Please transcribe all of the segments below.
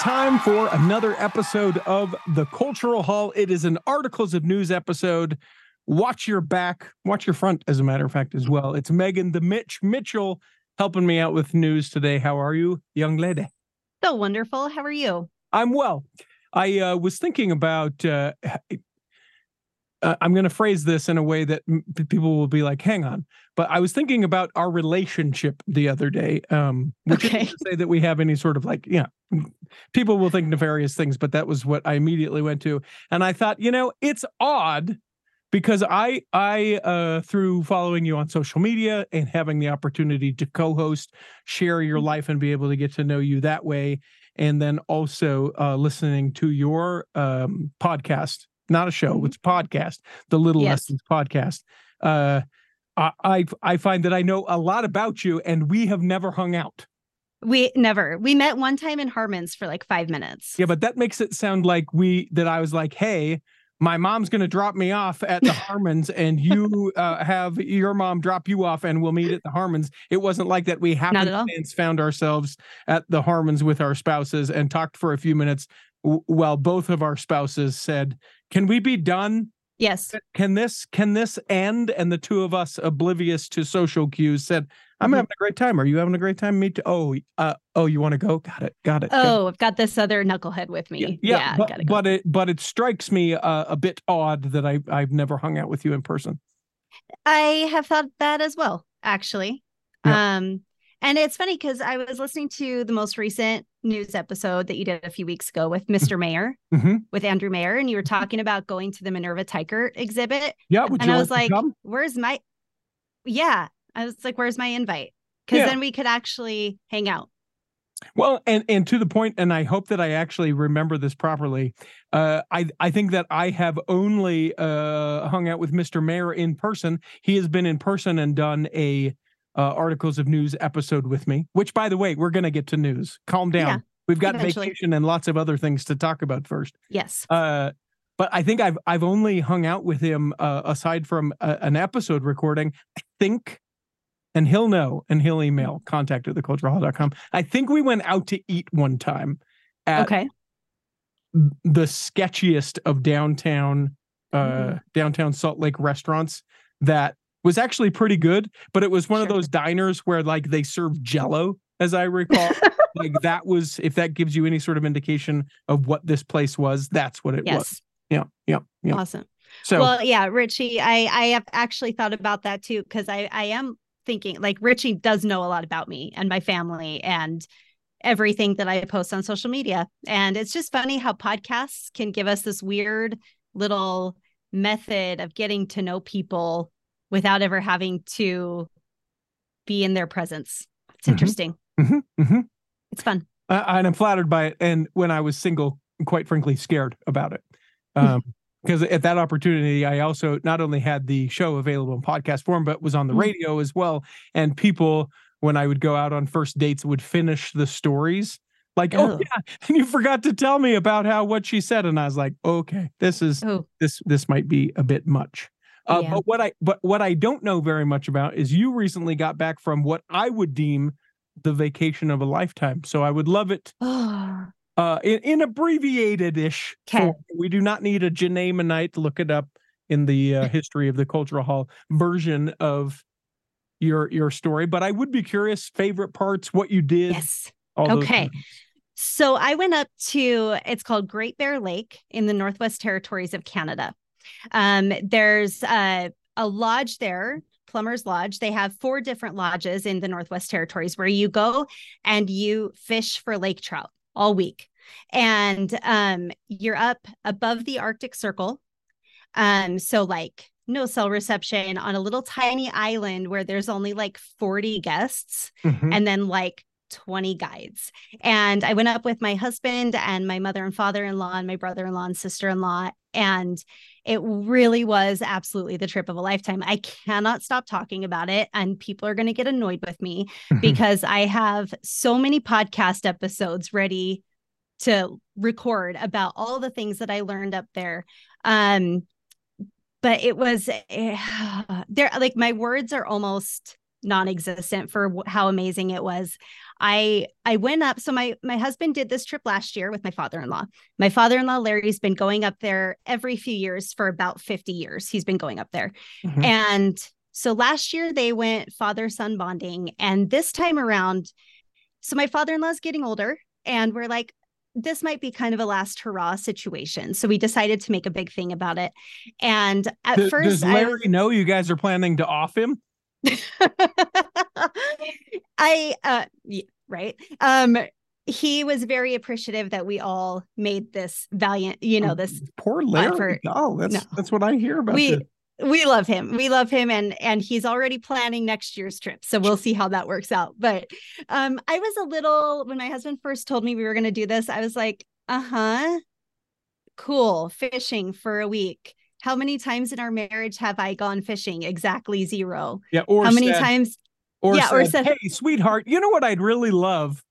time for another episode of the Cultural Hall. It is an articles of news episode. Watch your back, watch your front, as a matter of fact, as well. It's Meghan the Mitch Mitchell helping me out with news today. How are you, young lady? So wonderful. How are you? I'm well. I uh, was thinking about. Uh, uh, I'm going to phrase this in a way that m- people will be like, "Hang on," but I was thinking about our relationship the other day. Um, which Okay. isn't to say that we have any sort of like, yeah, people will think nefarious things, but that was what I immediately went to, and I thought, you know, it's odd because I, I, uh, through following you on social media and having the opportunity to co-host, share your life, and be able to get to know you that way, and then also uh, listening to your um, podcast, not a show, Mhm. it's a podcast, the Little Yes. Lessons podcast. Uh, I, I I find that I know a lot about you, and we have never hung out. We never. We met one time in Harmon's for like five minutes. Yeah, but that makes it sound like we that I was like, hey. My mom's going to drop me off at the Harmons, and you uh, have your mom drop you off, and we'll meet at the Harmons. It wasn't like that. We happenstance found ourselves at the Harmons with our spouses and talked for a few minutes w- while both of our spouses said, "Can we be done? Yes. Can this can this end?" And the two of us, oblivious to social cues, said, "I'm Mhm. having a great time. Are you having a great time? Me too. Oh, uh, oh, you want to go? Got it. Got it. got it." Oh, I've got this other knucklehead with me. yeah, but, gotta go. but it but it strikes me uh, a bit odd that I I've never hung out with you in person. I have thought that as well, actually. Yeah. Um, and it's funny because I was listening to the most recent news episode that you did a few weeks ago with Mr. Mayer, hmm with Andrew Mayer, and you were talking about going to the Minerva Teichert exhibit. Yeah, and I was like, where's my yeah. I was like, where's my invite? Because Yeah. then we could actually hang out. Well, and and to the point, and I hope that I actually remember this properly. Uh, I I think that I have only uh, hung out with Mr. Mayer in person. He has been in person and done a uh, articles of news episode with me. Which, by the way, we're gonna get to news. Calm down. Yeah, We've got eventually. vacation and lots of other things to talk about first. Yes. Uh, but I think I've I've only hung out with him uh, aside from a, an episode recording. I think, and he'll know, and he'll email contact at theculturalhall.com. I think we went out to eat one time at Okay. the sketchiest of downtown uh Mm. downtown Salt Lake restaurants that was actually pretty good, but it was one of those diners where like they serve jello, as I recall. like that was if that gives you any sort of indication of what this place was, that's what it was. Yeah, yeah, yeah. Awesome. So well, yeah, Richie, I I have actually thought about that too because I I am thinking like Richie does know a lot about me and my family and everything that I post on social media, and it's just funny how podcasts can give us this weird little method of getting to know people without ever having to be in their presence. It's Mhm. interesting. mhm, mhm. It's fun. Uh, and I'm flattered by it. And when I was single, quite frankly, scared about it. Um, because at that opportunity, I also not only had the show available in podcast form, but was on the Mhm. radio as well. And people, when I would go out on first dates, would finish the stories like, "Oh Oh. yeah, and you forgot to tell me about how what she said." And I was like, "Okay, this is Oh, this this might be a bit much." Uh, Yeah. But what I but what I don't know very much about is you recently got back from what I would deem the vacation of a lifetime. So I would love it uh, in, in abbreviated ish. We do not need a Janaemanite. To look it up in the uh, history of the Cultural Hall version of your your story. But I would be curious favorite parts, what you did. yes. Okay. So I went up to it's called Great Bear Lake in the Northwest Territories of Canada. Um, there's a, a lodge there, Plummer's Lodge. They have four different lodges in the Northwest Territories where you go and you fish for lake trout all week. And um, you're up above the Arctic Circle. Um, so like no cell reception on a little tiny island where there's only like 40 guests Mhm. and then like 20 guides. And I went up with my husband and my mother and father in law and my brother in law and sister in law. And it really was absolutely the trip of a lifetime. I cannot stop talking about it. And people are going to get annoyed with me Mhm. because I have so many podcast episodes ready to record about all the things that I learned up there. Um, but it was eh, there, like my words are almost non-existent for how amazing it was. I I went up. So my my husband did this trip last year with my father-in-law. My father-in-law Larry's been going up there every few years for about 50 years. He's been going up there. Mhm. And so last year they went father-son bonding. And this time around, so my father-in-law's getting older, and we're like, this might be kind of a last hurrah situation. So we decided to make a big thing about it. And at Does- first, does I Larry was- know you guys are planning to off him? I uh yeah, right. Um he was very appreciative that we all made this valiant, you know, this poor Larry. effort. Oh, that's No. that's what I hear about we you. we love him. We love him and and he's already planning next year's trip. So we'll see how that works out. But um I was a little when my husband first told me we were going to do this, I was like, "Uh-huh. Cool. Fishing for a week." How many times in our marriage have I gone fishing? Exactly zero. Yeah. Or How many said- times Or yeah, said, or said- "Hey, sweetheart, you know what I'd really love?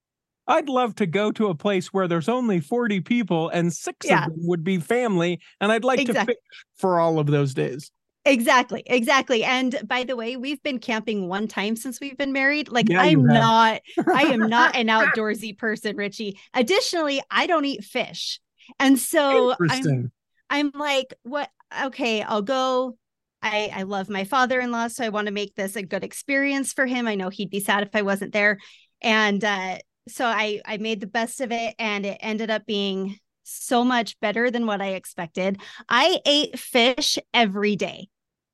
I'd love to go to a place where there's only 40 people and six Yeah. of them would be family, and I'd like Exactly. to fish for all of those days." Exactly, exactly. And by the way, we've been camping one time since we've been married. Like Yeah, I'm not I am not an outdoorsy person, Richie. Additionally, I don't eat fish. And so I'm I'm like, what okay, I'll go. I I love my father-in-law, so I want to make this a good experience for him. I know he'd be sad if I wasn't there. And uh so I I made the best of it and it ended up being so much better than what I expected. I ate fish every day.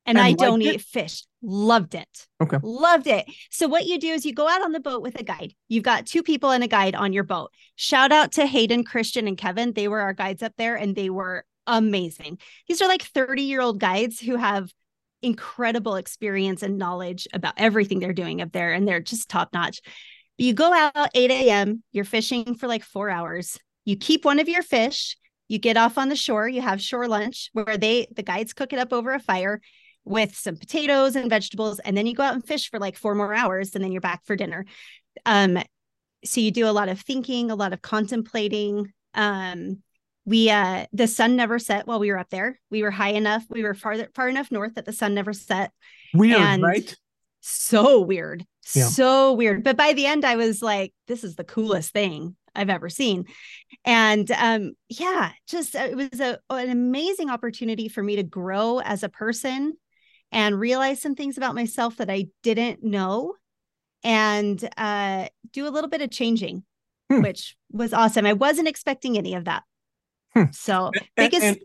And, And I don't it? eat fish. Loved it. Okay. Loved it. So what you do is you go out on the boat with a guide. You've got two people and a guide on your boat. Shout out to Hayden, Christian, and Kevin. They were our guides up there and they were amazing. These are like 30 year old guides who have incredible experience and knowledge about everything they're doing up there, and they're just top notch. You go out 8 a.m., you're fishing for like four hours. You keep one of your fish, you get off on the shore, you have shore lunch where they, the guides cook it up over a fire with some potatoes and vegetables, and then you go out and fish for like four more hours, and then you're back for dinner. Um, so you do a lot of thinking, a lot of contemplating. Um, we uh the sun never set while we were up there. We were high enough, we were far far enough north that the sun never set. Weird, and- right? So weird. Yeah. So weird. But by the end, I was like, this is the coolest thing I've ever seen. And um, yeah, just uh, it was a, an amazing opportunity for me to grow as a person and realize some things about myself that I didn't know and uh, do a little bit of changing, Hmm. which was awesome. I wasn't expecting any of that. Hmm. So biggest and-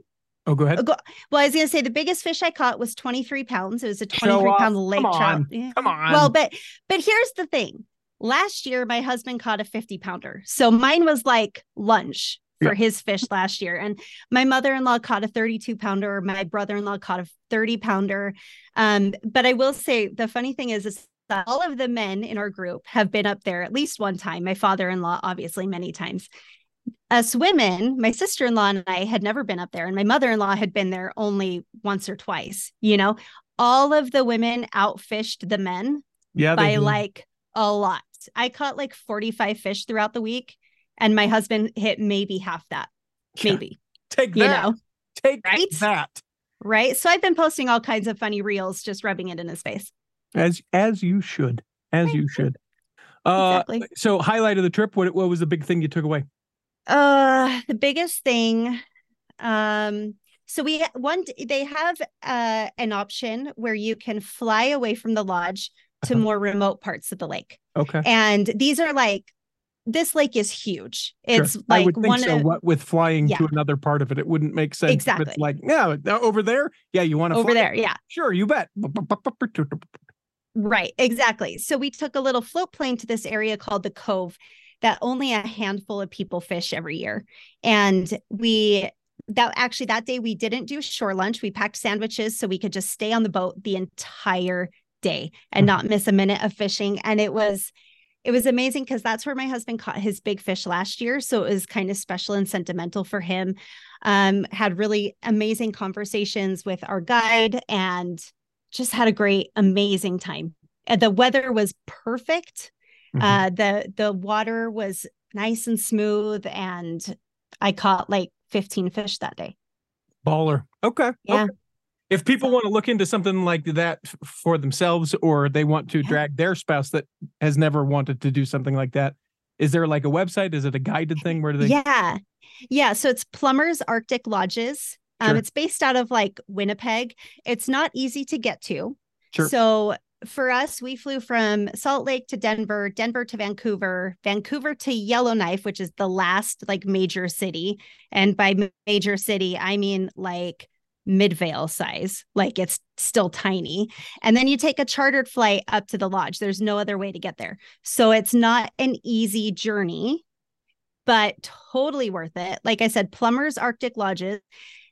oh, go ahead. go- well, I was going to say the biggest fish I caught was 23 pounds. It was a 23 pound pound lake Come trout. on. Yeah. Come on. Well, but but here's the thing. Last year, my husband caught a 50 pounder. So mine was like lunch for Yeah. his fish last year. And my mother-in-law caught a 32 pounder. My brother-in-law caught a 30 pounder. Um, but I will say the funny thing is, is that all of the men in our group have been up there at least one time. My father-in-law, obviously, many times. Us women, my sister-in-law and I had never been up there, and my mother-in-law had been there only once or twice. You know, all of the women outfished the men yeah, by like a lot. I caught like 45 fish throughout the week, and my husband hit maybe half that, Yeah. maybe, take you that. know, take right? that. right? So I've been posting all kinds of funny reels, just rubbing it in his face. As as you should. As you should. Uh Exactly. so highlight of the trip, what what was the big thing you took away? Uh, the biggest thing, um, so we one they have uh an option where you can fly away from the lodge to Uh-huh. more remote parts of the lake, Okay. and these are like this lake is huge. Sure. It's I like would think one so. of What with flying to another part of it, it wouldn't make sense. Exactly. It's like, yeah, over there. Yeah, you want to fly over there, yeah. Sure, you bet. Right, exactly. So we took a little float plane to this area called the Cove that only a handful of people fish every year. And we that actually that day we didn't do shore lunch. We packed sandwiches so we could just stay on the boat the entire day and not miss a minute of fishing. And it was it was amazing because that's where my husband caught his big fish last year. So it was kind of special and sentimental for him. Um, had really amazing conversations with our guide and just had a great, amazing time. And the weather was perfect. Mhm. Uh, the the water was nice and smooth, and I caught like 15 fish that day. Baller. Okay. Yeah. okay. If people want to look into something like that for themselves, or they want to Yeah. drag their spouse that has never wanted to do something like that, is there like a website? Is it a guided thing? Where do they? Yeah. Yeah. So it's Plummers Arctic Lodges. Um, It's based out of like Winnipeg. It's not easy to get to. Sure. So for us, we flew from Salt Lake to Denver, Denver to Vancouver, Vancouver to Yellowknife, which is the last like major city. And by major city, I mean like Midvale size, like it's still tiny. And then you take a chartered flight up to the lodge. There's no other way to get there. So it's not an easy journey, but totally worth it. Like I said, Plummers Arctic Lodges,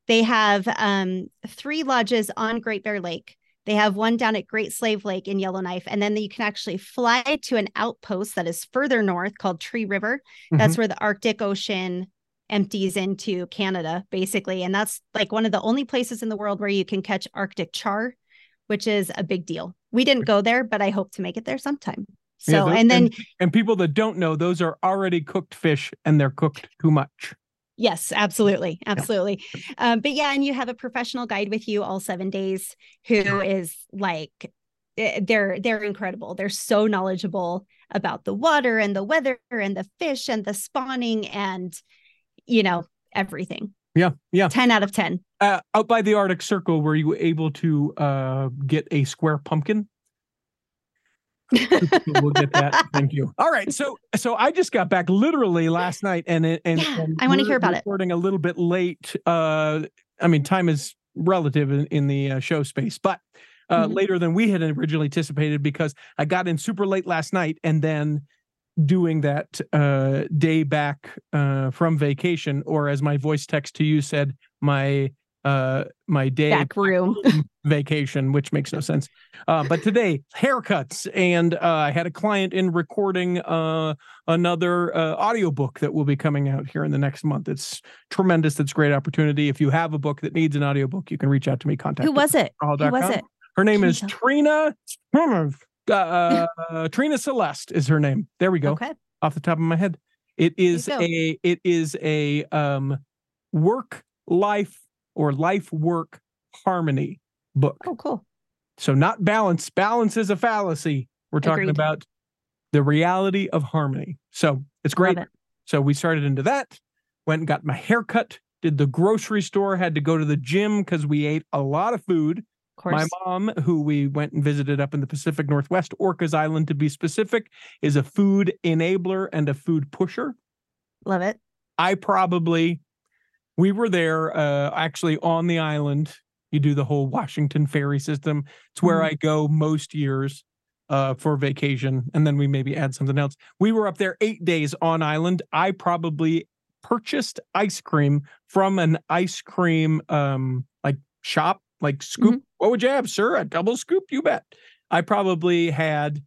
they have um, three lodges on Great Bear Lake. They have one down at Great Slave Lake in Yellowknife, and then you can actually fly to an outpost that is further north called Tree River. That's mm-hmm. where the Arctic Ocean empties into Canada, basically. And that's like one of the only places in the world where you can catch Arctic char, which is a big deal. We didn't go there, but I hope to make it there sometime. So, Yeah, those- and then, and people that don't know, those are already cooked fish, and they're cooked too much. Yes, absolutely. Absolutely. Um, but yeah, and you have a professional guide with you all seven days who is like, eh, they're they're incredible. They're so knowledgeable about the water and the weather and the fish and the spawning and you know everything. Yeah, yeah. 10 out of 10. Uh, out by the Arctic Circle, were you able to uh, get a square pumpkin? we'll get that. Thank you. All right, so so I just got back literally last night, and and, and I wanna hear about it. Recording a little bit late. Uh, I mean, time is relative in, in the uh, show space, but uh, Mhm. later than we had originally anticipated because I got in super late last night, and then doing that uh, day back uh, from vacation, or as my voice text to you said, my uh, my day Back room. vacation, which makes no sense. Uh, but today, haircuts, and uh, I had a client in recording uh, another uh, audiobook that will be coming out here in the next month. It's tremendous. It's a great opportunity. If you have a book that needs an audiobook, you can reach out to me. Contact Who was it? Who Who was it? Her name is? Trina. Uh, uh, Trina Celeste is her name. There we go Okay. off the top of my head. It is a it is a um work life or life work harmony book. Oh, cool. So not balance. Balance is a fallacy. We're talking Agreed. about the reality of harmony. So it's great. It. So we started into that. Went and got my hair cut. Did the grocery store. Had to go to the gym because we ate a lot of food. Of course. My mom, who we went and visited up in the Pacific Northwest, Orcas Island to be specific, is a food enabler and a food pusher. Love it. I probably, we were there uh, actually on the island. You do the whole Washington ferry system. It's where Mhm. I go most years uh, for vacation. And then we maybe add something else. We were up there eight days on island. I probably purchased ice cream from an ice cream um, like shop, like scoop. What would you have, sir? A double scoop? You bet. I probably had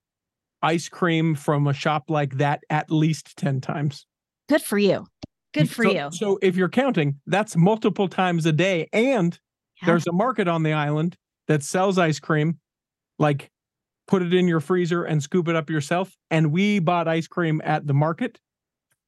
ice cream from a shop like that at least 10 times. Good for you. Good for So- you. So if you're counting, that's multiple times a day. And Yeah. there's a market on the island that sells ice cream, like put it in your freezer and scoop it up yourself. And we bought ice cream at the market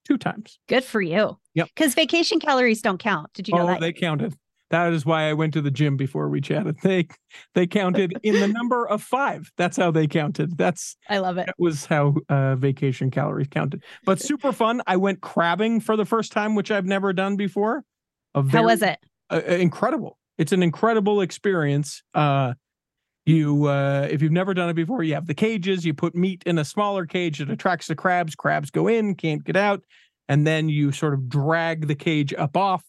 two times. Good for you. Yep. Because vacation calories don't count. Did you know oh, that? they counted. That is why I went to the gym before we chatted. They they counted in the number of five. That's how they counted. That's I love it. that was how uh, vacation calories counted. But super fun. I went crabbing for the first time, which I've never done before. A How was it? uh, uh, incredible. It's an incredible experience. Uh, you, uh, if you've never done it before, you have the cages. You put meat in a smaller cage that attracts the crabs. Crabs go in, can't get out, and then you sort of drag the cage up off.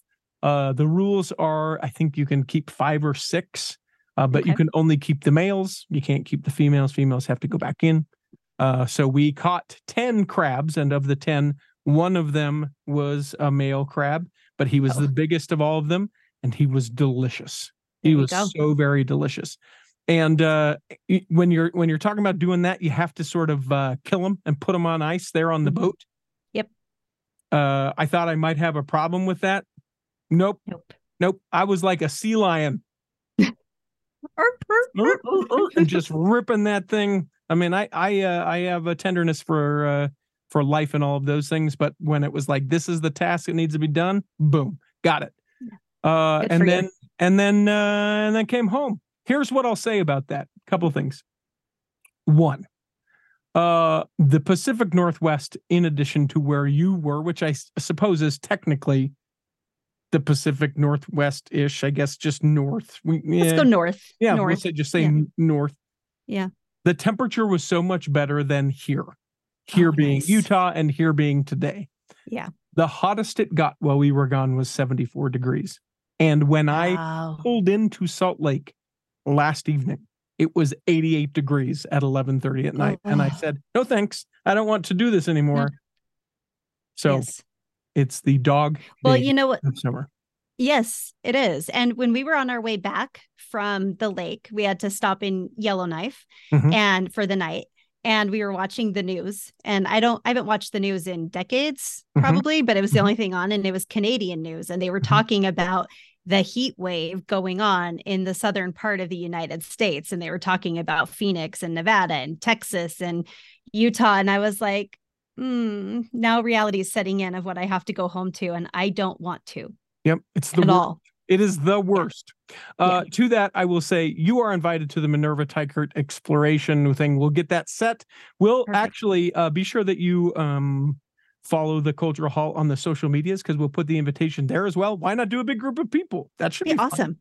Uh, the rules are, I think you can keep five or six, uh, but you can only keep the males. You can't keep the females. Females have to go back in. Uh, so we caught ten crabs, and of the ten, one of them was a male crab, but he was Oh. the biggest of all of them and he was delicious. He There was go. so very delicious. And uh, when you're when you're talking about doing that, you have to sort of uh, kill them and put them on ice there on the Mhm. boat. Yep. Uh, I thought I might have a problem with that. Nope, Nope. nope. I was like a sea lion and just ripping that thing. I mean, I I uh, I have a tenderness for uh, for life and all of those things, but when it was like this is the task that needs to be done, boom, got it. Uh, and then and then uh, and then came home. Here's what I'll say about that. A couple of things. One, uh, the Pacific Northwest, in addition to where you were, which I suppose is technically the Pacific Northwest ish, I guess just north. We, Let's yeah, go eh, north. yeah, we'll north. say just say Yeah. north. Yeah. The temperature was so much better than here. Here Oh, being nice. Utah and here being today. Yeah. The hottest it got while we were gone was 74 degrees. And when I pulled into Salt Lake last evening, it was 88 degrees at 11:30 at night. And I Oh. said, "No thanks. I don't want to do this anymore." So Yes. It's the dog Well, you know what? summer. Yes, it is. And when we were on our way back from the lake, we had to stop in Yellowknife Mhm. and for the night. And we were watching the news. And I don't I haven't watched the news in decades, Mhm. probably, but it was the Mhm. only thing on, and it was Canadian news. And they were Mhm. talking about the heat wave going on in the southern part of the United States. And they were talking about Phoenix and Nevada and Texas and Utah. And I was like, hmm, now reality is setting in of what I have to go home to. And I don't want to Yep, it's the at wor- all. It is the worst. Uh, To that, I will say you are invited to the Minerva Teichert exploration thing. We'll get that set. We'll Perfect. actually uh, be sure that you um, follow the Cultural Hall on the social medias because we'll put the invitation there as well. Why not do a big group of people? That should Be be fun. awesome.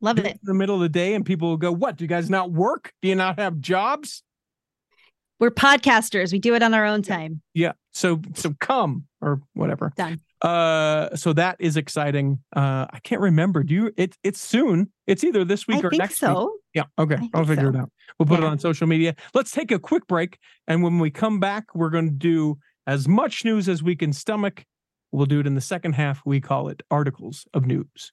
Love it it. in the middle of the day, and people will go, "What? Do you guys not work? Do you not have jobs?" We're podcasters. We do it on our own time. Yeah. So so come or whatever. Done. Uh so that is exciting. Uh I can't remember. Do you it it's soon. It's either this week I or next week. so. Yeah. Okay. I'll figure so. it out. We'll put it on social media. Let's take a quick break. And when we come back, we're going to do as much news as we can stomach. We'll do it in the second half. We call it articles of news.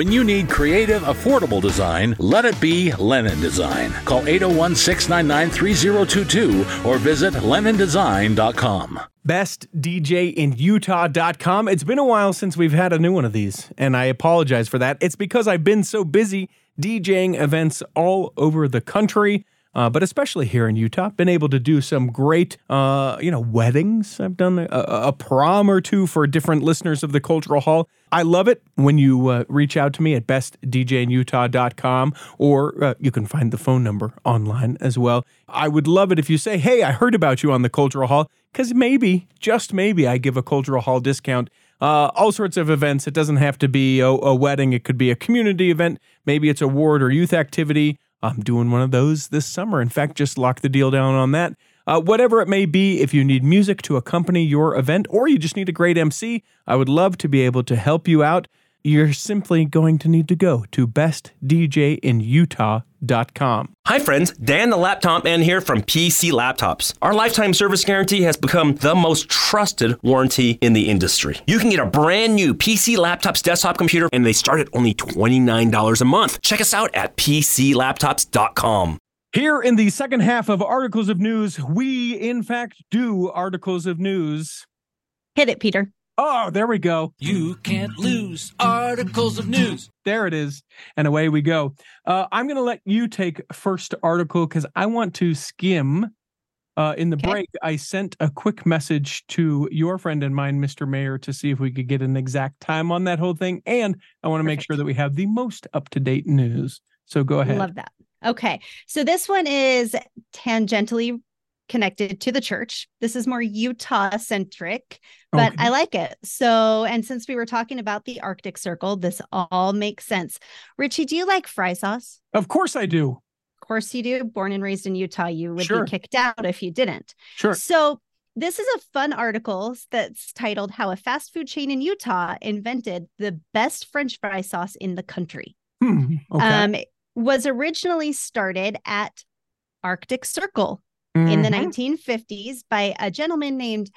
When you need creative, affordable design, let it be Lennon Design. Call 801 699 3022 or visit LennonDesign.com. bestdjinutah.com. It's been a while since we've had a new one of these, and I apologize for that. It's because I've been so busy DJing events all over the country. Uh, but especially here in Utah, been able to do some great, uh, you know, weddings. I've done a, a prom or two for different listeners of the Cultural Hall. I love it when you uh, reach out to me at bestdjinutah.com or uh, you can find the phone number online as well. I would love it if you say, Hey, I heard about you on the Cultural Hall, because maybe, just maybe, I give a Cultural Hall discount. Uh, all sorts of events. It doesn't have to be a, a wedding, it could be a community event. Maybe it's a ward or youth activity. I'm doing one of those this summer. In fact, just lock the deal down on that. Uh, whatever it may be, if you need music to accompany your event or you just need a great MC, I would love to be able to help you out. You're simply going to need to go to bestdjinutah.com. Hi friends, Dan the Laptop Man here from PC Laptops. Our lifetime service guarantee has become the most trusted warranty in the industry. You can get a brand new PC Laptops desktop computer and they start at only $29 a month. Check us out at PCLaptops.com. Here in the second half of Articles of News, we in fact do Articles of News. Hit it, Peter. Oh, there we go. You can't lose articles of news. There it is. And away we go. Uh, I'm going to let you take first article because I want to skim. Uh, in the Okay. break, I sent a quick message to your friend and mine, Mr. Mayer, to see if we could get an exact time on that whole thing. And I want to make sure that we have the most up to date news. So go ahead. Love that. Okay. So this one is tangentially connected to the church. This is more Utah centric, but Okay. I like it. So, and since we were talking about the Arctic Circle, this all makes sense. Richie, do you like fry sauce? Of course I do. Of course you do. Born and raised in Utah, you would Sure. be kicked out if you didn't. Sure. So, this is a fun article that's titled How a Fast Food Chain in Utah Invented the Best French Fry Sauce in the Country. Hmm. Okay. Um, it was originally started at Arctic Circle in the Mhm. 1950s by a gentleman named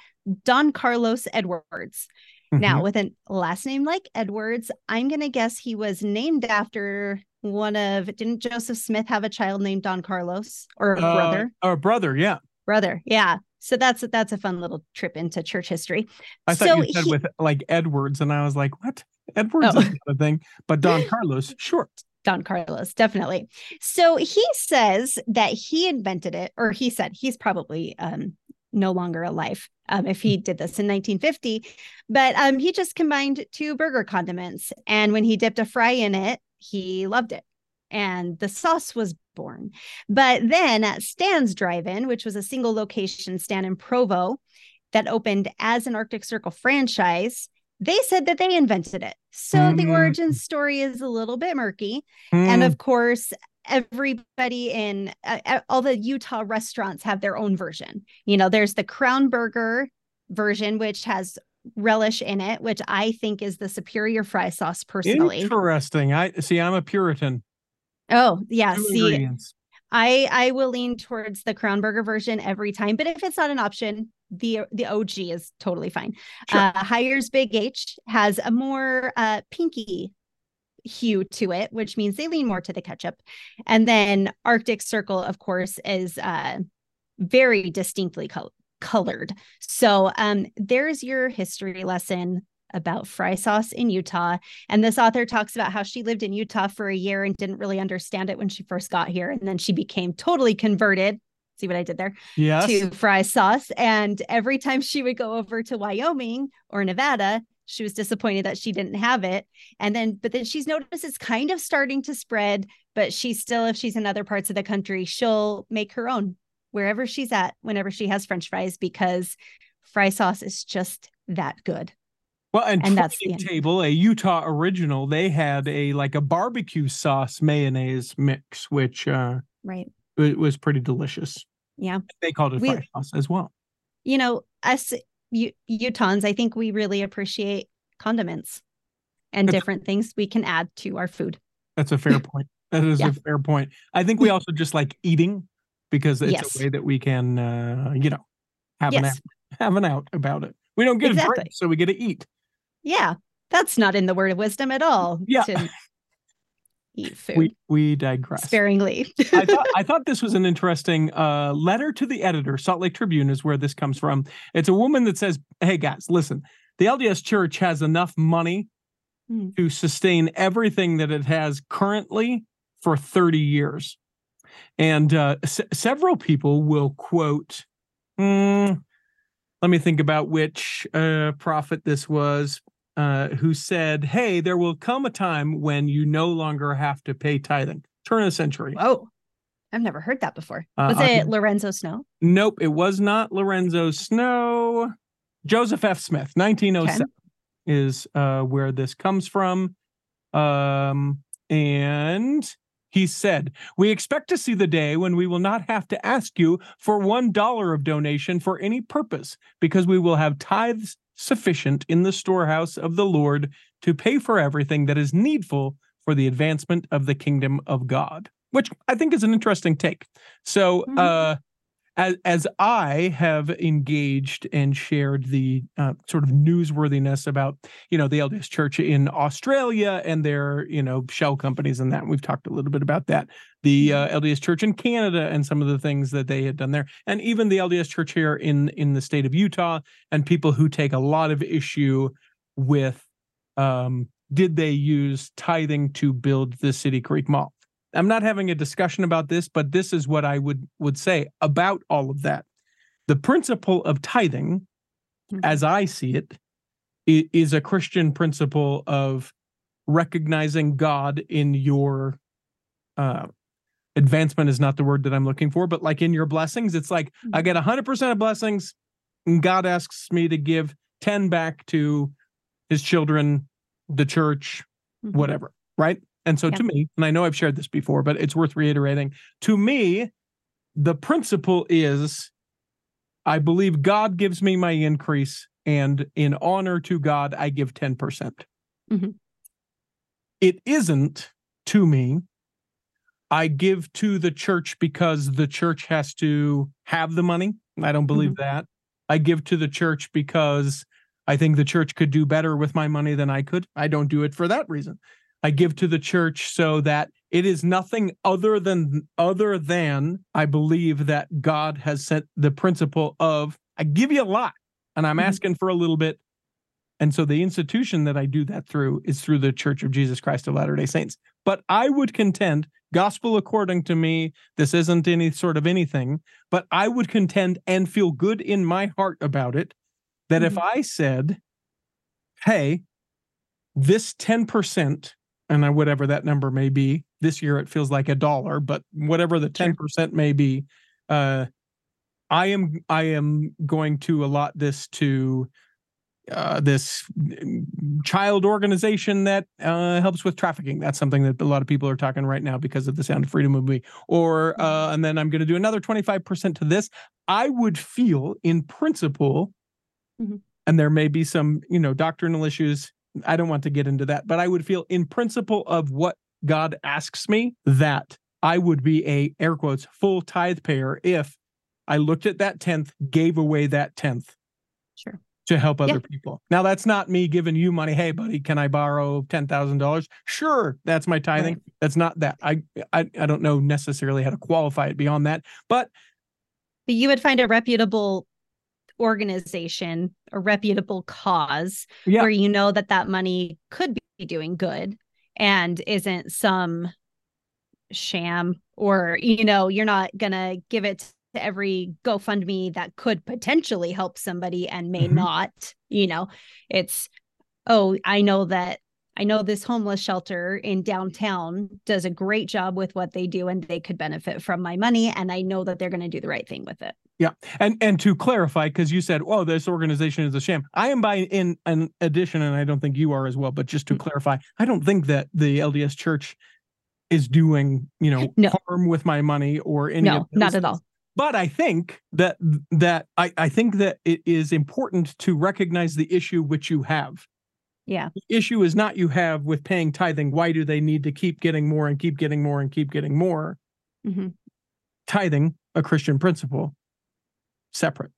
Don Carlos Edwards. Now, Mhm. with a last name like Edwards, I'm going to guess he was named after one of, didn't Joseph Smith have a child named Don Carlos or a Uh, brother? or brother, yeah. Brother. Yeah. So that's that's a fun little trip into church history. I thought so you said he- with like Edwards, and I was like, what? Edwards Oh. is not a thing, but Don Carlos, sure. Don Carlos, definitely. So he says that he invented it, or he said he's probably um, no longer alive um, if he did this in 1950, but um, he just combined two burger condiments. And when he dipped a fry in it, he loved it. And the sauce was born. But then at Stan's Drive In, which was a single location stand in Provo that opened as an Arctic Circle franchise, they said that they invented it. So the Mm. origin story is a little bit murky. And Mm, of course, everybody in uh, all the Utah restaurants have their own version. You know, there's the Crown Burger version, which has relish in it, which I think is the superior fry sauce personally. interesting. I see. I'm a Puritan. Oh, yeah. Two See. I I will lean towards the Crown Burger version every time, but if it's not an option, the the OG is totally fine. Sure. Uh, Hires Big H has a more uh, pinky hue to it, which means they lean more to the ketchup. And then Arctic Circle, of course, is uh, very distinctly col- colored. So um, there's your history lesson about fry sauce in Utah. And this author talks about how she lived in Utah for a year and didn't really understand it when she first got here. And then she became totally converted. See what I did there? Yes. to fry sauce. And every time she would go over to Wyoming or Nevada, she was disappointed that she didn't have it. And then, but then she's noticed it's kind of starting to spread, but she still, if she's in other parts of the country, she'll make her own wherever she's at whenever she has French fries because fry sauce is just that good. Well, and, And that's the end. Table, a Utah original, they had a like a barbecue sauce mayonnaise mix, which uh Right. it was pretty delicious. Yeah. They called it We- sauce as well. You know, us U- Utahns, I think we really appreciate condiments and It's- different things we can add to our food. That's a fair point. That is Yeah. a fair point. I think we also just like eating because it's Yes. a way that we can, uh, you know, have an out, have an out about it. We don't get a Exactly. drink, so we get to eat. Yeah, that's not in the word of wisdom at all. Yeah. To eat food We we digress. sparingly. I thought I thought this was an interesting uh, letter to the editor. Salt Lake Tribune is where this comes from. It's a woman that says, "Hey guys, listen. The LDS Church has enough money Hmm. to sustain everything that it has currently for 30 years." And uh, se- several people will quote. hmm, let me think about which uh, prophet this was. Uh, who said, "Hey, there will come a time when you no longer have to pay tithing." Turn of the century. Oh, I've never heard that before. Uh, Was I it can- Lorenzo Snow? Nope, it was not Lorenzo Snow. Joseph F. Smith, 1907 is uh, where this comes from. Um, and he said, We expect to see the day when we will not have to ask you for one dollar of donation for any purpose, because we will have tithes sufficient in the storehouse of the Lord to pay for everything that is needful for the advancement of the kingdom of God. Which I think is an interesting take. So, Mhm. uh, as as I have engaged and shared the uh, sort of newsworthiness about you know the LDS Church in Australia and their you know shell companies and that we've talked a little bit about that. The uh, LDS Church in Canada and some of the things that they had done there and even the LDS Church here in in the state of Utah and people who take a lot of issue with um, did they use tithing to build the City Creek Mall I'm not having a discussion about this, but this is what I would would say about all of that. The principle of tithing, Mhm. as I see it, is a Christian principle of recognizing God in your uh advancement is not the word that I'm looking for, but like in your blessings, it's like I get 100% of blessings and God asks me to give 10 back to his children, the church, Mhm. whatever, right? And so Yeah. to me, and I know I've shared this before, but it's worth reiterating. To me, the principle is I believe God gives me my increase, and in honor to God, I give 10%. percent Mhm. It isn't to me. I give to the church because the church has to have the money. I don't believe that. I give to the church because I think the church could do better with my money than I could. I don't do it for that reason. I give to the church so that it is nothing other than other than I believe that God has set the principle of I give you a lot and I'm Mhm. asking for a little bit. And so the institution that I do that through is through the Church of Jesus Christ of Latter-day Saints. But I would contend, gospel according to me, this isn't any sort of anything, but I would contend and feel good in my heart about it that if I said, hey, this 10%, and whatever that number may be, this year it feels like a dollar, but whatever the 10% may be, uh, I am I am going to allot this to uh, this mm, child organization that uh, helps with trafficking. That's something that a lot of people are talking right now because of the Sound of Freedom movie. Or uh, and then I'm going to do another 25% to this. I would feel in principle, Mhm. and there may be some you know doctrinal issues. I don't want to get into that, but I would feel in principle of what God asks me that I would be a air quotes full tithe payer if I looked at that tenth, gave away that tenth Sure. to help other Yeah. people. Now that's not me giving you money. Hey, buddy, can I borrow ten thousand dollars? Sure, that's my tithing. That's not that. I, I I don't know necessarily how to qualify it beyond that, but But you would find a reputable organization, a reputable cause Yeah. where you know that that money could be doing good and isn't some sham or you know you're not gonna give it to every GoFundMe that could potentially help somebody and may Mhm. not you know it's oh I know that I know this homeless shelter in downtown does a great job with what they do and they could benefit from my money and I know that they're going to do the right thing with it and and to clarify, because you said, "Oh, this organization is a sham." I am by in an addition, and I don't think you are as well. But just to Mm. clarify, I don't think that the LDS Church is doing you know No. harm with my money or any. no not at all but I think that that I, I think that it is important to recognize the issue which you have. Yeah. The issue is not you have with paying tithing. Why do they need to keep getting more and keep getting more and keep getting more? Mhm. Tithing, a Christian principle, separate.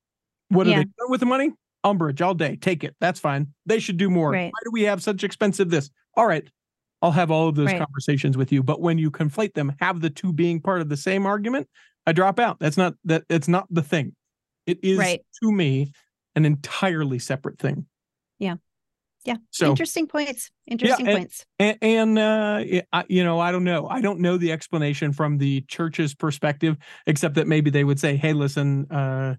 What do Yeah. they do with the money? Umbrage all day. Take it. That's fine. They should do more. Right. Why do we have such expensive this? All right. I'll have all of those Right. conversations with you. But when you conflate them, have the two being part of the same argument, I drop out. That's not that it's not the thing. It is Right. to me an entirely separate thing. Yeah. Yeah. So interesting points interesting and- points and, and uh, I, you know, I don't know. I don't know the explanation from the church's perspective, except that maybe they would say, "Hey, listen, uh,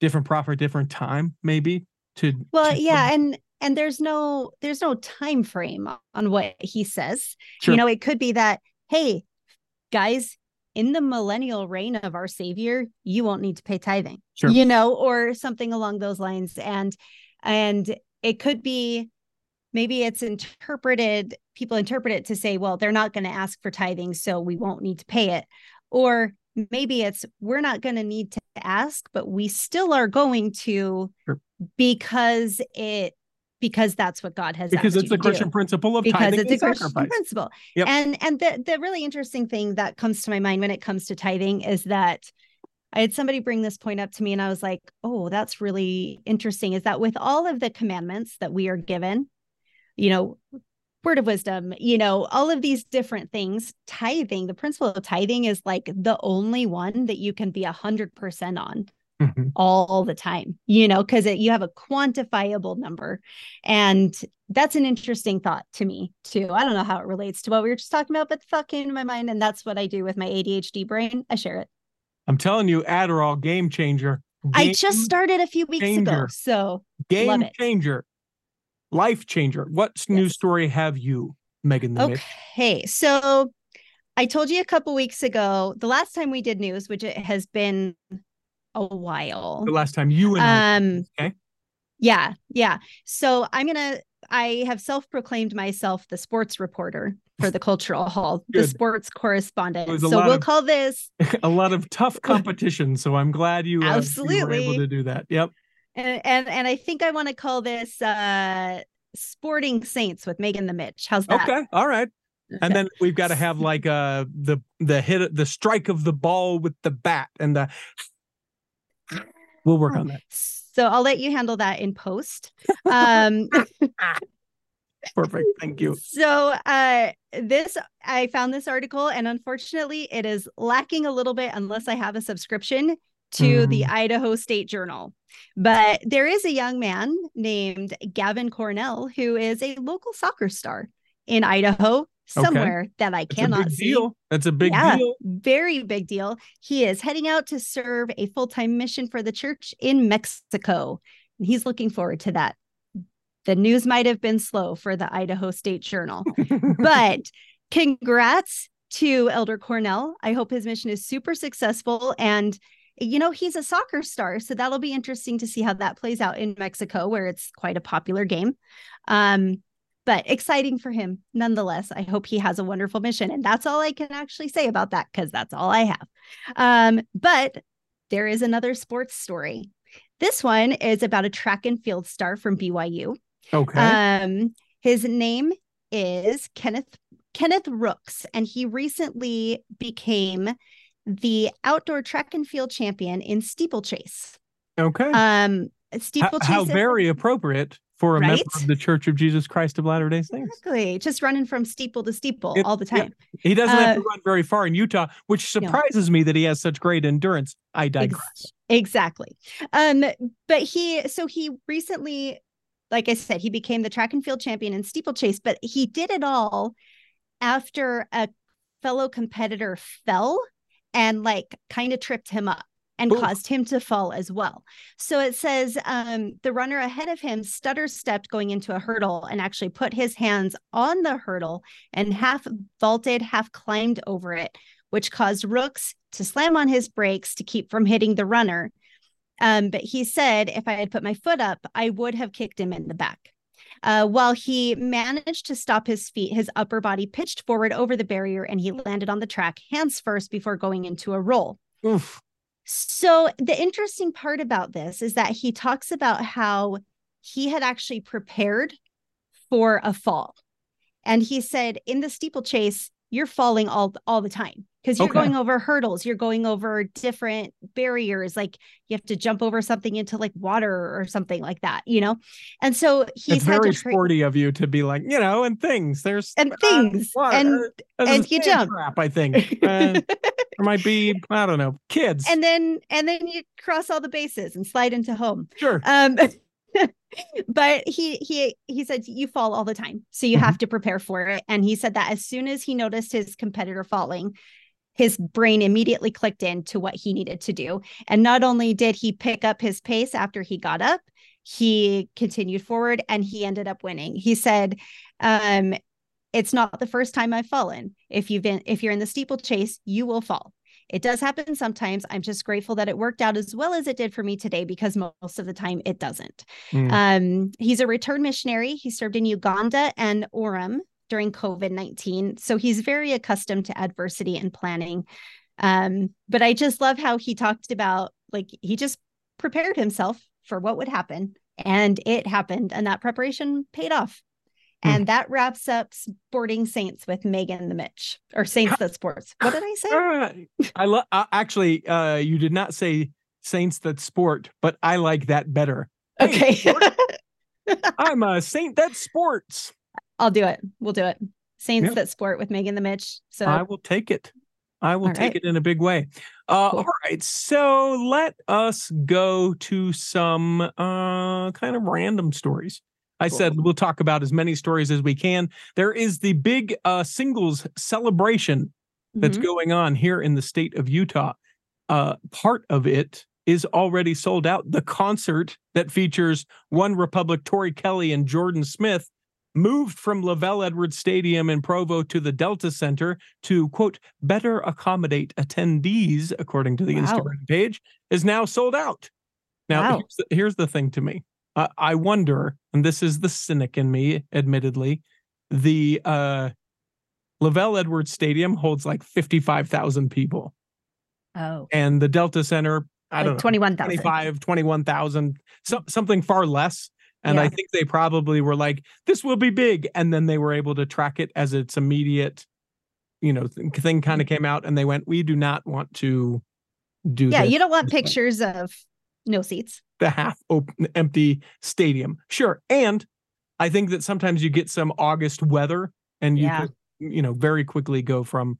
different prophet, different time, maybe." To well to- yeah and and there's no there's no time frame on what he says Sure. you know it could be that hey guys in the millennial reign of our savior you won't need to pay tithing Sure. you know or something along those lines and and it could be maybe it's interpreted people interpret it to say well they're not going to ask for tithing so we won't need to pay it or maybe it's we're not going to need to ask but we still are going to Sure. because it because that's what god has because it's the to do Christian principle of because tithing it's a Christian sacrifice. principle. Yep. And and the the really interesting thing that comes to my mind when it comes to tithing is that I had somebody bring this point up to me and I was like, "Oh, that's really interesting." Is that with all of the commandments that we are given, you know, word of wisdom, you know, all of these different things, tithing, the principle of tithing is like the only one that you can be a hundred percent on Mhm. all the time, you know, because you have a quantifiable number. And that's an interesting thought to me, too. I don't know how it relates to what we were just talking about, but the thought came to my mind. And that's what I do with my ADHD brain. I share it. I'm telling you, Adderall, game changer. I just started a few weeks ago. So game changer, life changer. What news story have you, Meghan? Mitch? Okay, so I told you a couple weeks ago, the last time we did news, which it has been a while. The last time you and I. Um, okay. Yeah, yeah. So I'm gonna. I have self-proclaimed myself the sports reporter for the Cultural Hall, the sports correspondent. So we'll of- call this, a lot of tough competition. So I'm glad you, uh, you were able to do that. Yep. And and, and I think I want to call this uh Sporting Saints with Meghan the Mitch. How's that? Okay. All right. And then we've got to have like uh the the hit the strike of the ball with the bat and the we'll work on that. So I'll let you handle that in post. Um, Perfect. Thank you. so uh, this I found this article, and unfortunately, it is lacking a little bit unless I have a subscription to the Idaho State Journal. But there is a young man named Gavyn Cornell who is a local soccer star in Idaho, somewhere that I That's cannot see. deal. That's a big Yeah. deal. Very big deal. He is heading out to serve a full time mission for the church in Mexico. And he's looking forward to that. The news might have been slow for the Idaho State Journal, but congrats to Elder Cornell. I hope his mission is super successful. And, you know, he's a soccer star. So that'll be interesting to see how that plays out in Mexico, where it's quite a popular game. Um, but exciting for him nonetheless. I hope he has a wonderful mission. And that's all I can actually say about that because that's all I have. Um, but there is another sports story. This one is about a track and field star from BYU. okay. Um, his name is Kenneth Kenneth Rooks, and he recently became the outdoor track and field champion in steeplechase. okay. Um, how, steeplechase. very appropriate for a member of the Church of Jesus Christ of Latter day Saints. Exactly, just running from steeple to steeple It- all the yeah. time. He doesn't have to Uh, run very far in Utah, which No. surprises me that he has such great endurance. I digress. Exactly. Um, but he so he recently, like I said, he became the track and field champion in steeplechase, but he did it all after a fellow competitor fell and like kind of tripped him up and Ooh. caused him to fall as well. So it says um, the runner ahead of him stutter stepped going into a hurdle and actually put his hands on the hurdle and half vaulted, half climbed over it, which caused Rooks to slam on his brakes to keep from hitting the runner. Um, but he said, if I had put my foot up, I would have kicked him in the back. Uh, while he managed to stop his feet, his upper body pitched forward over the barrier and he landed on the track hands first before going into a roll. Oof. So, the interesting part about this is that he talks about how he had actually prepared for a fall. And he said, in the steeplechase, you're falling all, all the time because you're Okay. going over hurdles, you're going over different barriers. Like you have to jump over something into like water or something like that, you know? And so he's it's had very to train sporty of you to be like, you know, and things. There's and uh, things. and uh, there's and you jump. I think. Uh, there might be, I don't know, kids. and then and then you cross all the bases and slide into home. sure. Um, but he he he said you fall all the time, so you Mhm. have to prepare for it. And he said that as soon as he noticed his competitor falling, his brain immediately clicked into what he needed to do. And not only did he pick up his pace after he got up, he continued forward and he ended up winning. He said, um, it's not the first time I've fallen. If you've been if you're in the steeplechase, you will fall. It does happen sometimes. I'm just grateful that it worked out as well as it did for me today because most of the time it doesn't. Mm. Um, he's a returned missionary. He served in Uganda and Orem during COVID 19. So he's very accustomed to adversity and planning. Um, but I just love how he talked about like he just prepared himself for what would happen and it happened and that preparation paid off. Hmm. And that wraps up Sporting Saints with Meghan the Mitch or Saints that Sports. What did I say? Uh, I love. Uh, actually, uh, you did not say saints that sport, but I like that better. Hey, Okay. I'm a saint that sports. I'll do it. We'll do it. Saints Yeah. that sport with Meghan the Mitch. So I will take it. I will All take right. it in a big way. Uh, Cool. All right, so let us go to some uh, kind of random stories. I Cool. said we'll talk about as many stories as we can. There is the big uh, singles celebration that's Mhm. going on here in the state of Utah. Uh, part of it is already sold out. The concert that features OneRepublic, Tori Kelly, and Jordan Smith moved from LaVell Edwards Stadium in Provo to the Delta Center to, quote, better accommodate attendees, according to the Wow. Instagram page, is now sold out. Now, Wow. here's, the, here's the thing to me. Uh, I wonder, and this is the cynic in me, admittedly, the uh, LaVell Edwards Stadium holds like 55,000 people, oh, and the Delta Center, I don't like know, 21,000. 25, 21,000, so, something far less. And I think they probably were like, this will be big. And then they were able to track it as its immediate, you know, th- thing Mm-hmm. kind of came out and they went, we do not want to do Yeah, you don't want this way." pictures of No seats. the half open empty stadium. Sure. And I think that sometimes you get some August weather and you Yeah. could, you know, very quickly go from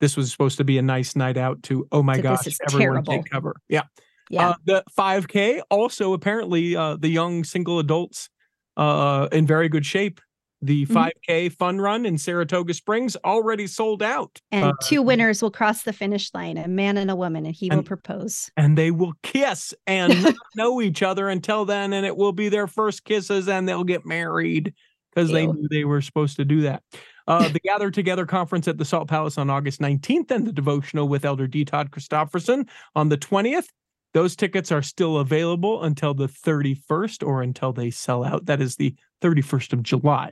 this was supposed to be a nice night out to oh my gosh, everyone terrible. take cover. Yeah. Yeah. Uh, the 5K also apparently uh, the young single adults uh, in very good shape. The Mhm. 5K fun run in Saratoga Springs already sold out. and uh, two winners will cross the finish line, a man and a woman, and he will propose. and they will kiss and not know each other until then and it will be their first kisses and they'll get married because they knew they were supposed to do that uh, the gather together conference at the salt palace on august 19th and the devotional with elder d todd christofferson on the 20th those tickets are still available until the 31st or until they sell out that is the 31st of july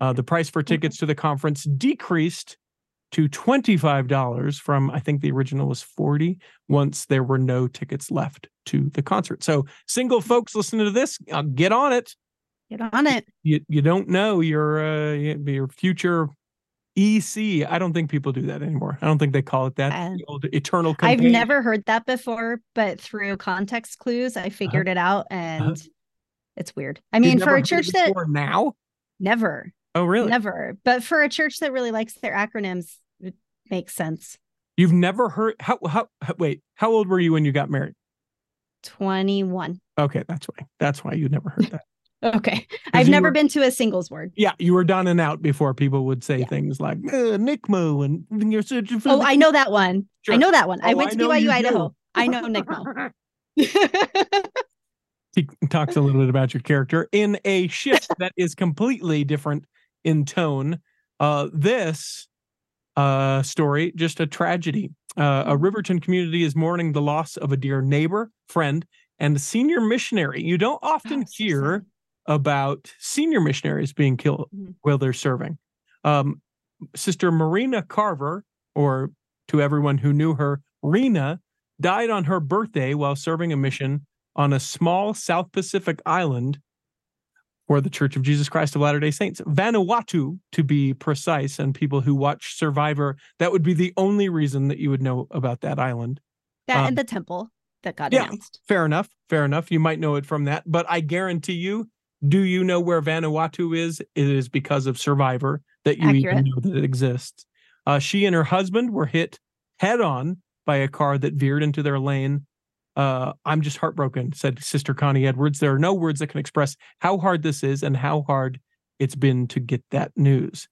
uh, the price for tickets to the conference decreased to $25 from I think the original was 40 once there were no tickets left to the concert. So single folks listening to this, uh, get on it. Get on it. You you don't know your uh, your future EC. I don't think people do that anymore. I don't think they call it that. Uh, the old eternal I've never heard that before, but through context clues, I figured it out, and it's weird. I Uh-huh. Mean, for a church that now. Never, Oh really? never, but for a church that really likes their acronyms, it makes sense. You've never heard how, how how wait, how old were you when you got married? 21. Okay, that's why. That's why you never heard that. Okay. I've never were- been to a singles word. Yeah, you were done and out before people would say Yeah. things like uh, Nickmo and you're searching for Oh, the-" I know that one. Sure. I know that one. I Oh, went to know BYU. Idaho. I know Nick Mo. he talks a little bit about your character in a shift that is completely different in tone. Uh, this uh, story, just a tragedy. Uh, a Riverton community is mourning the loss of a dear neighbor, friend, and senior missionary. You don't often Oh, hear about senior missionaries being killed Mhm. while they're serving. Um, Sister Marina Carver, or to everyone who knew her, Rena, died on her birthday while serving a mission on a small South Pacific island for the Church of Jesus Christ of Latter day Saints, Vanuatu, to be precise. And people who watch Survivor, that would be the only reason that you would know about that island. That Um, and the temple that got yeah. announced. Fair enough. Fair enough. You might know it from that, but I guarantee you, do you know where Vanuatu is? It is because of Survivor that you Accurate. even know that it exists. Uh, she and her husband were hit head on by a car that veered into their lane. Uh, I'm just heartbroken, said Sister Connie Edwards. There are no words that can express how hard this is and how hard it's been to get that news.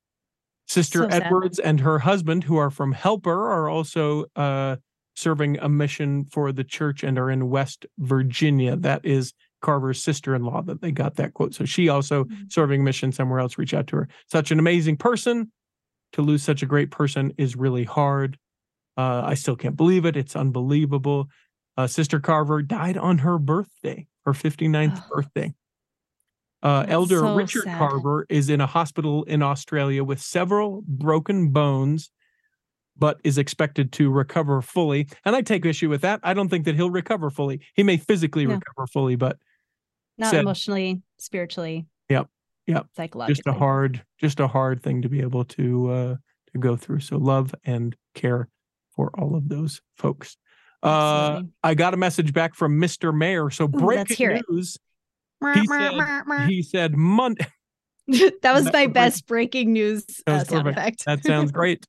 Sister So. Edwards and her husband, who are from Helper, are also uh, serving a mission for the church and are in West Virginia. That is Carver's sister-in-law that they got that quote. So she also Mhm. serving a mission somewhere else. Reach out to her. Such an amazing person. To lose such a great person is really hard. Uh, I still can't believe it. It's unbelievable. Uh, Sister Carver died on her birthday, her 59th Oh. birthday. Uh, Elder so Richard sad. Carver is in a hospital in Australia with several broken bones, but is expected to recover fully. And I take issue with that. I don't think that he'll recover fully. He may physically No. recover fully, but Not said- emotionally, spiritually. Yep, yep. Psychologically. just a hard, just a hard thing to be able to uh, to go through. So love and care for all of those folks. Uh, I got a message back from Mr. Mayer. So breaking hear news. He said-. He said Monday. that was my best breaking news That uh, sound effect. That sounds great.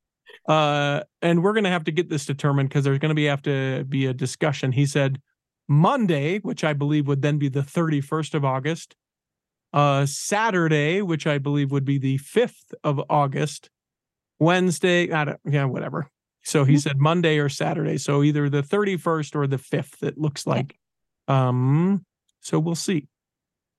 Uh, and we're gonna have to get this determined because there's gonna be have to be a discussion. He said Monday, which I believe would then be the 31st of August. Uh, Saturday, which I believe would be the 5th of August. Wednesday, I don't, yeah, whatever. So he Mhm. said Monday or Saturday. So either the 31st or the 5th, it looks like. Um, so we'll see.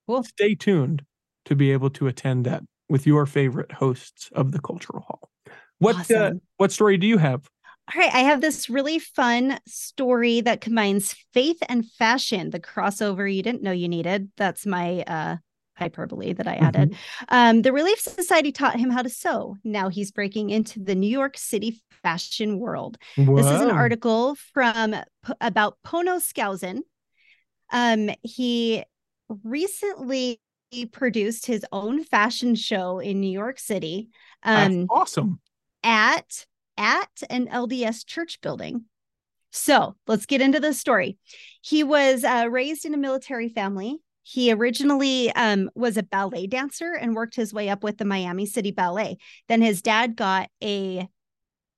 Cool. Stay tuned to be able to attend that with your favorite hosts of the Cultural Hall. What uh, what story do you have? All right, I have this really fun story that combines faith and fashion, the crossover you didn't know you needed. That's my uh hyperbole that I added. Um, the Relief Society taught him how to sew. Now he's breaking into the New York City fashion world. This is an article from about Pono Skousen. Um, he recently produced his own fashion show in New York City. That's Um, awesome. at at an LDS church building. So let's get into the story. He was uh, raised in a military family. He originally um, was a ballet dancer and worked his way up with the Miami City Ballet. Then his dad got a,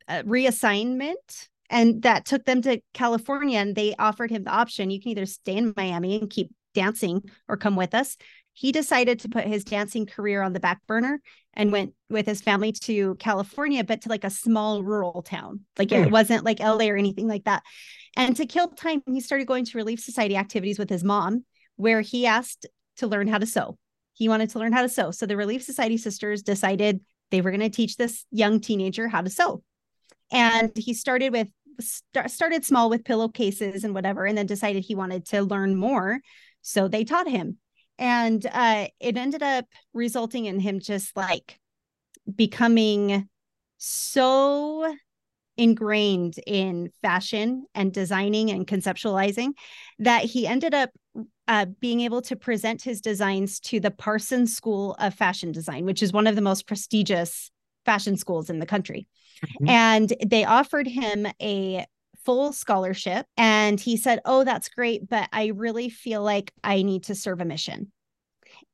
a reassignment and that took them to California and they offered him the option you can either stay in Miami and keep dancing or come with us. He decided to put his dancing career on the back burner and went with his family to California, but to like a small rural town. Like it Hmm. wasn't like LA or anything like that. And to kill time, he started going to Relief Society activities with his mom, where he asked to learn how to sew. He wanted to learn how to sew. So the Relief Society sisters decided they were going to teach this young teenager how to sew. And he started with st- started small with pillowcases and whatever, and then decided he wanted to learn more. So they taught him. And uh, it ended up resulting in him just like becoming so ingrained in fashion and designing and conceptualizing that he ended up uh, being able to present his designs to the Parsons School of Fashion Design, which is one of the most prestigious fashion schools in the country. Mhm. And they offered him a full scholarship. And he said, Oh, that's great, but I really feel like I need to serve a mission.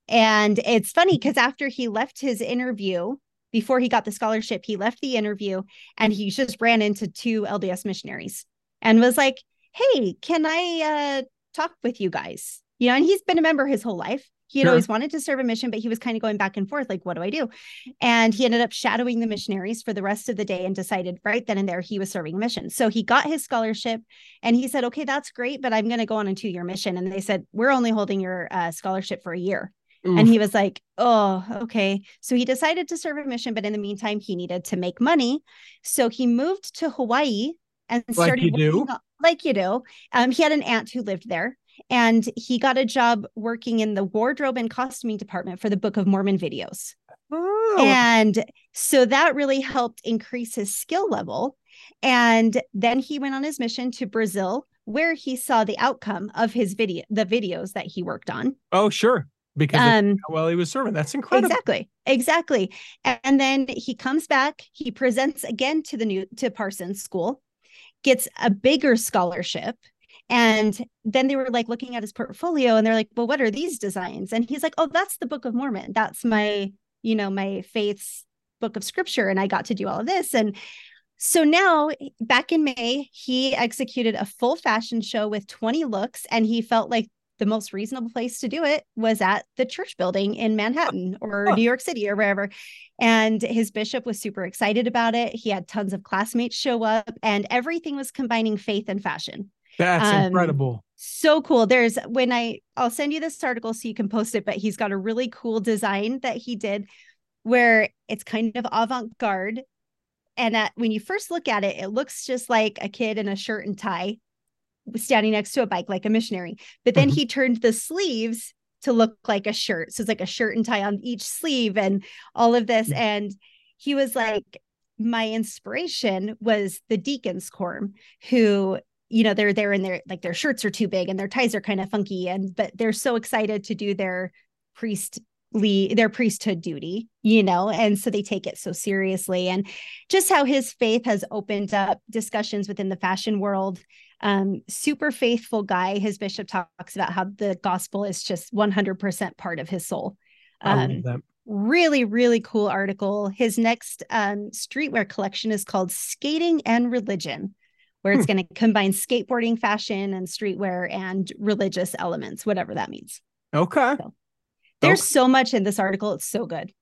And it's funny because after he left his interview, before he got the scholarship, he left the interview and he just ran into two LDS missionaries and was like, Hey, can I uh, talk with you guys? You know, and he's been a member his whole life. He had Sure. always wanted to serve a mission, but he was kind of going back and forth, like, what do I do? And he ended up shadowing the missionaries for the rest of the day and decided right then and there he was serving a mission. So he got his scholarship and he said, okay, that's great, but I'm going to go on a two year mission. And they said, we're only holding your uh, scholarship for a year. And he was like, oh, okay. So he decided to serve a mission, but in the meantime, he needed to make money. So he moved to Hawaii and Like started you do. on- like you do. Um, he had an aunt who lived there. And he got a job working in the wardrobe and costuming department for the Book of Mormon videos. Oh, And so that really helped increase his skill level. And then he went on his mission to Brazil, where he saw the outcome of his video, the videos that he worked on. oh, sure. Because Um, well he was serving. That's incredible. exactly, exactly. And then he comes back, he presents again to the new to Parsons School, gets a bigger scholarship. And then they were like looking at his portfolio and they're like, well, what are these designs? And he's like, oh, that's the Book of Mormon. That's my, you know, my faith's book of scripture. And I got to do all of this. And so now, back in May, he executed a full fashion show with 20 looks, and he felt like the most reasonable place to do it was at the church building in Manhattan or Huh. New York City or wherever. And his bishop was super excited about it. He had tons of classmates show up, and everything was combining faith and fashion. That's Um, incredible. So cool. There's when I I'll send you this article so you can post it, but he's got a really cool design that he did where it's kind of avant-garde. And at, when you first look at it, it looks just like a kid in a shirt and tie standing next to a bike like a missionary. But then Mhm. he turned the sleeves to look like a shirt. So it's like a shirt and tie on each sleeve and all of this. Mm. And he was like, my inspiration was the Deacons Corps, who you know they're there and their like their shirts are too big and their ties are kind of funky and but they're so excited to do their priestly their priesthood duty you know and so they take it so seriously and just how his faith has opened up discussions within the fashion world um super faithful guy his bishop talks about how the gospel is just 100% part of his soul. Um really really cool article. His next um, streetwear collection is called skating and religion where it's going to combine skateboarding fashion and streetwear and religious elements whatever that means. Okay. there's Okay. so much in this article. It's so good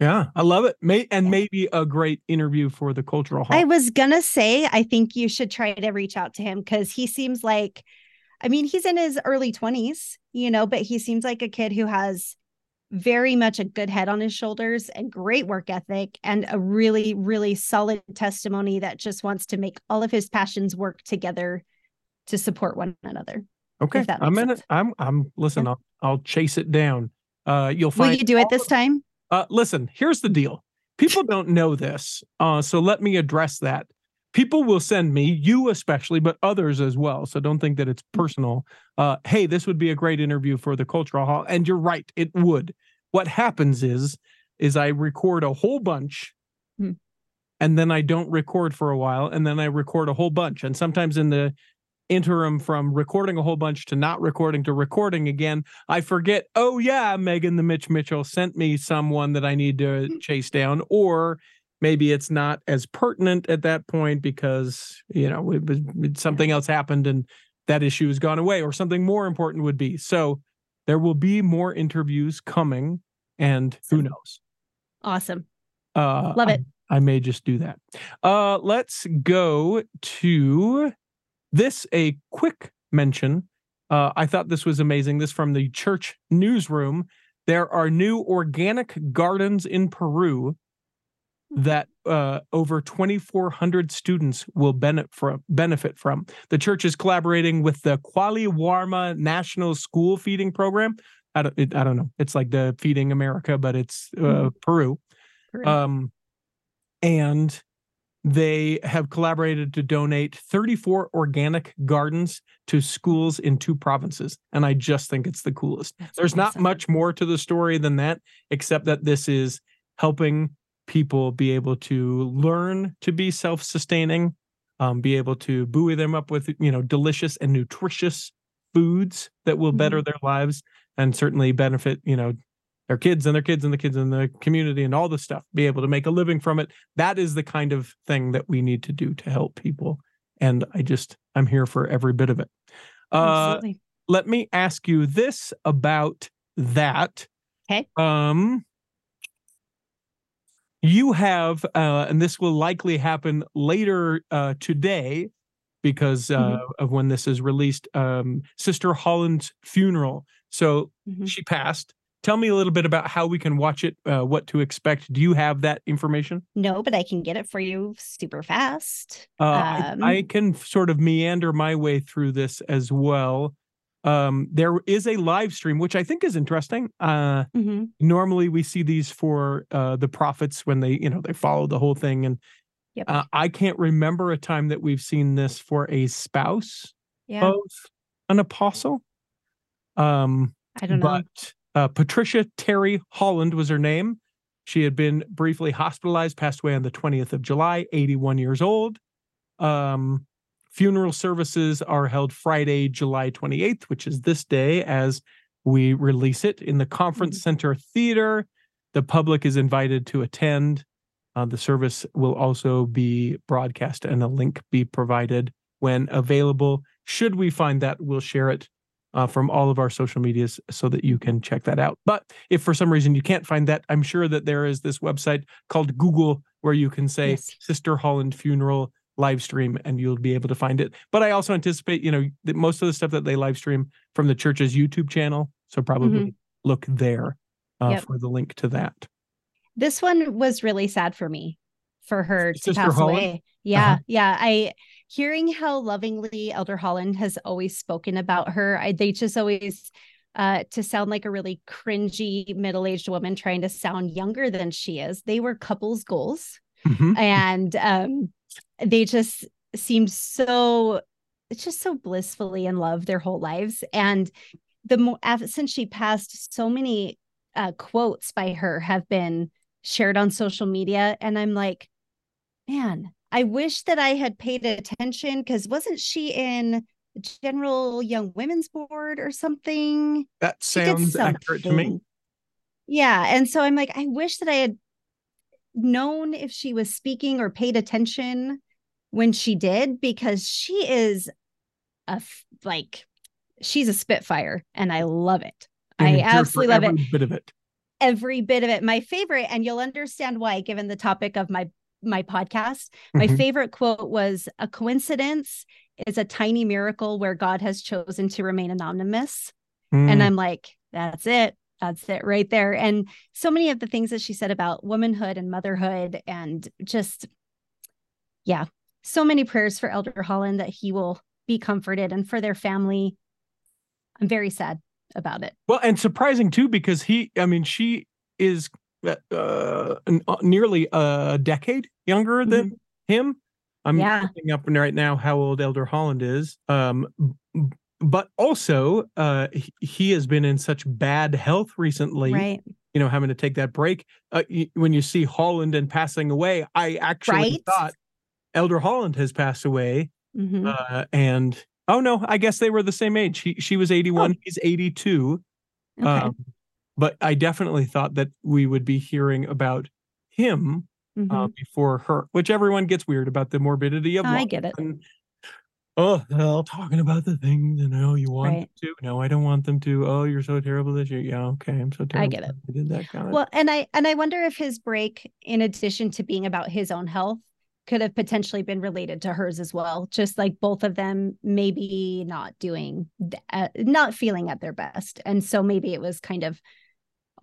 Yeah, I love it. May and maybe a great interview for the cultural hall. i was gonna say i think you should try to reach out to him because he seems like i mean he's in his early 20s you know but he seems like a kid who has very much a good head on his shoulders and great work ethic and a really really solid testimony that just wants to make all of his passions work together to support one another okay, I'm makes in sense. it. I'm. I'm. Listen, Yeah. I'll. I'll chase it down. Uh, you'll find. will you do it this time Uh, listen, here's the deal. People don't know this, uh, so let me address that. People will send me, you especially, but others as well. So don't think that it's personal. Uh, hey, this would be a great interview for the cultural hall, and you're right, it would. What happens is, is I record a whole bunch, Hmm. and then I don't record for a while, and then I record a whole bunch. And sometimes in the interim from recording a whole bunch to not recording to recording again, I forget, oh yeah, Meghan the Mitch Mitchell sent me someone that I need to chase down, or maybe it's not as pertinent at that point because you know it it, something else happened and that issue has gone away, or something more important would be. So there will be more interviews coming, and who knows? Awesome. Uh, Love it. I, I may just do that. Uh, let's go to this. A quick mention. Uh, I thought this was amazing. This from the church newsroom. There are new organic gardens in Peru that uh, over 2,400 students will benefit from. Benefit from. The church is collaborating with the Qali Warma National School Feeding Program. I don't, it, I don't know. It's like the Feeding America, but it's uh, Mhm. Peru. Peru. Um, and they have collaborated to donate 34 organic gardens to schools in two provinces. And I just think it's the coolest. That's There's not much more to the story than that, except that this is helping people be able to learn to be self sustaining, um, be able to buoy them up with, you know, delicious and nutritious foods that will better their lives and certainly benefit, you know, their kids and their kids and the kids in the community and all the stuff, be able to make a living from it. That is the kind of thing that we need to do to help people. And I just, I'm here for every bit of it. Uh, Absolutely. let me ask you this about that. Okay. Um, you have, uh, and this will likely happen later uh, today because uh, Mhm. of when this is released. Um, Sister Holland's funeral. So Mhm. she passed. Tell me a little bit about how we can watch it, uh, what to expect. Do you have that information? No, but I can get it for you super fast. Uh, I, Um, I can sort of meander my way through this as well. Um, there is a live stream, which I think is interesting. Uh, Mhm. normally we see these for uh, the prophets when they, you know, they follow the whole thing. And Yep. uh, I can't remember a time that we've seen this for a spouse yeah. of an apostle. Um, I don't know. but uh, Patricia Terry Holland was her name. She had been briefly hospitalized, passed away on the 20th of July, 81 years old. Um, funeral services are held Friday, July 28th, which is this day as we release it in the Conference Mhm. Center Theater. The public is invited to attend. Uh, the service will also be broadcast and a link be provided when available. Should we find that, we'll share it uh, from all of our social medias so that you can check that out. But if for some reason you can't find that, I'm sure that there is this website called Google where you can say Yes. Sister Holland Funeral live stream and you'll be able to find it. But I also anticipate, you know, that most of the stuff that they live stream from the church's YouTube channel. So probably look there uh, Yep. for the link to that. This one was really sad for me for her to Sister pass Holland? away. Yeah, Uh-huh. yeah. I hearing how lovingly Elder Holland has always spoken about her. I they just always uh to sound like a really cringy middle-aged woman trying to sound younger than she is. They were couples goals Mhm. and um they just seemed so it's just so blissfully in love their whole lives and the more since she passed so many uh quotes by her have been shared on social media and i'm like man i wish that i had paid attention because wasn't she in general young women's board or something That sounds accurate to me. Yeah. And so I'm like, I wish that I had known if she was speaking or paid attention when she did, because she is a like, she's a spitfire and I love it. And I you're here for absolutely love it. Bit of it. Every bit of it. My favorite, and you'll understand why, given the topic of my my podcast. My Mhm. favorite quote was a coincidence is a tiny miracle where God has chosen to remain anonymous. And Mm. I'm like, that's it. That's it right there. And so many of the things that she said about womanhood and motherhood, and just, yeah, so many prayers for Elder Holland that he will be comforted and for their family. I'm very sad about it. Well, and surprising too, because he, I mean, she is uh, uh, nearly a decade younger than him. I'm Mm-hmm. Yeah. looking up right now how old Elder Holland is. Um, but also, uh, he, he has been in such bad health recently. Right. you know, having to take that break. Uh, y- when you see Holland and passing away, I actually Right. thought Elder Holland has passed away. Mhm. Uh, and oh no, I guess they were the same age. She she was 81, he's 82. okay. Um, but I definitely thought that we would be hearing about him Mhm. uh, before her, which everyone gets weird about the morbidity of I get it. and, oh, well, talking about the things and oh, you want Right. to? No, I don't want them to. Oh, you're so terrible this year. Yeah, okay, I'm so terrible. I get it. I did that kind of. Well, and I and I wonder if his break, in addition to being about his own health, could have potentially been related to hers as well. Just like both of them maybe not doing, uh, not feeling at their best, and so maybe it was kind of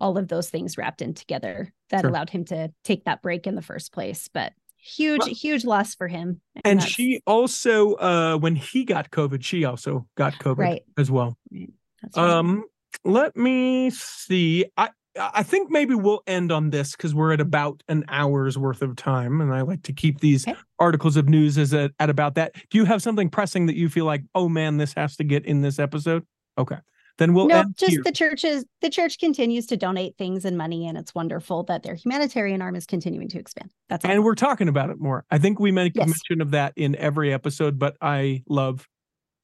all of those things wrapped in together that Sure. allowed him to take that break in the first place. But huge, Well- huge loss for him. and that's- she also, uh, when he got COVID, she also got COVID Right. as well. right. Um, let me see. I I think maybe we'll end on this because we're at about an hour's worth of time, and I like to keep these Okay. articles of news as a, at about that. Do you have something pressing that you feel like, oh man, this has to get in this episode? Okay, then we'll no, just here. the churches. The church continues to donate things and money, and it's wonderful that their humanitarian arm is continuing to expand. That's all. and we're talking about it more. I think we make Yes. mention of that in every episode, but I love